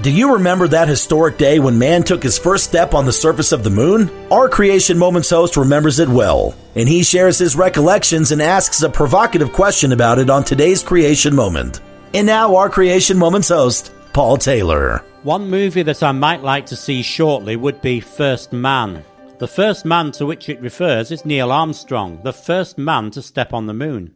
Do you remember that historic day when man took his first step on the surface of the moon? Our Creation Moments host remembers it well, and he shares his recollections and asks a provocative question about it on today's Creation Moment. And now, our Creation Moments host, Paul Taylor. One movie that I might like to see shortly would be First Man. The first man to which it refers is Neil Armstrong, the first man to step on the moon.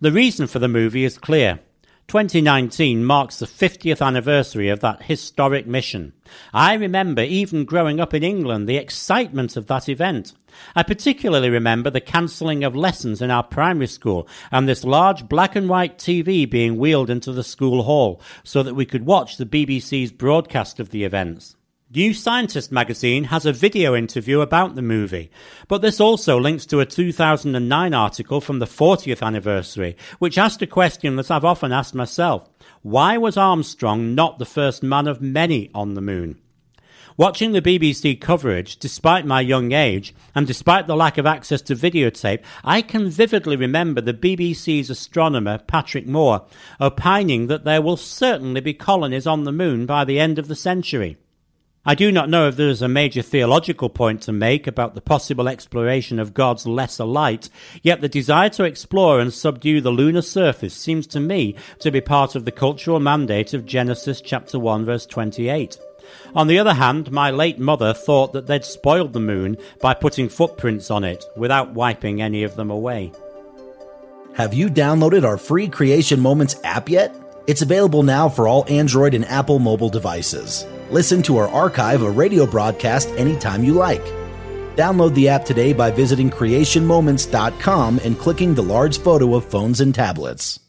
The reason for the movie is clear. 2019 marks the 50th anniversary of that historic mission. I remember even growing up in England the excitement of that event. I particularly remember the cancelling of lessons in our primary school and this large black and white TV being wheeled into the school hall so that we could watch the BBC's broadcast of the events. New Scientist magazine has a video interview about the movie, but this also links to a 2009 article from the 40th anniversary, which asked a question that I've often asked myself. Why was Armstrong not the first man of many on the moon? Watching the BBC coverage, despite my young age, and despite the lack of access to videotape, I can vividly remember the BBC's astronomer, Patrick Moore, opining that there will certainly be colonies on the moon by the end of the century. I do not know if there is a major theological point to make about the possible exploration of God's lesser light, yet the desire to explore and subdue the lunar surface seems to me to be part of the cultural mandate of Genesis chapter 1 verse 28. On the other hand, my late mother thought that they'd spoiled the moon by putting footprints on it without wiping any of them away. Have you downloaded our free Creation Moments app yet? It's available now for all Android and Apple mobile devices. Listen to our archive of radio broadcast anytime you like. Download the app today by visiting creationmoments.com and clicking the large photo of phones and tablets.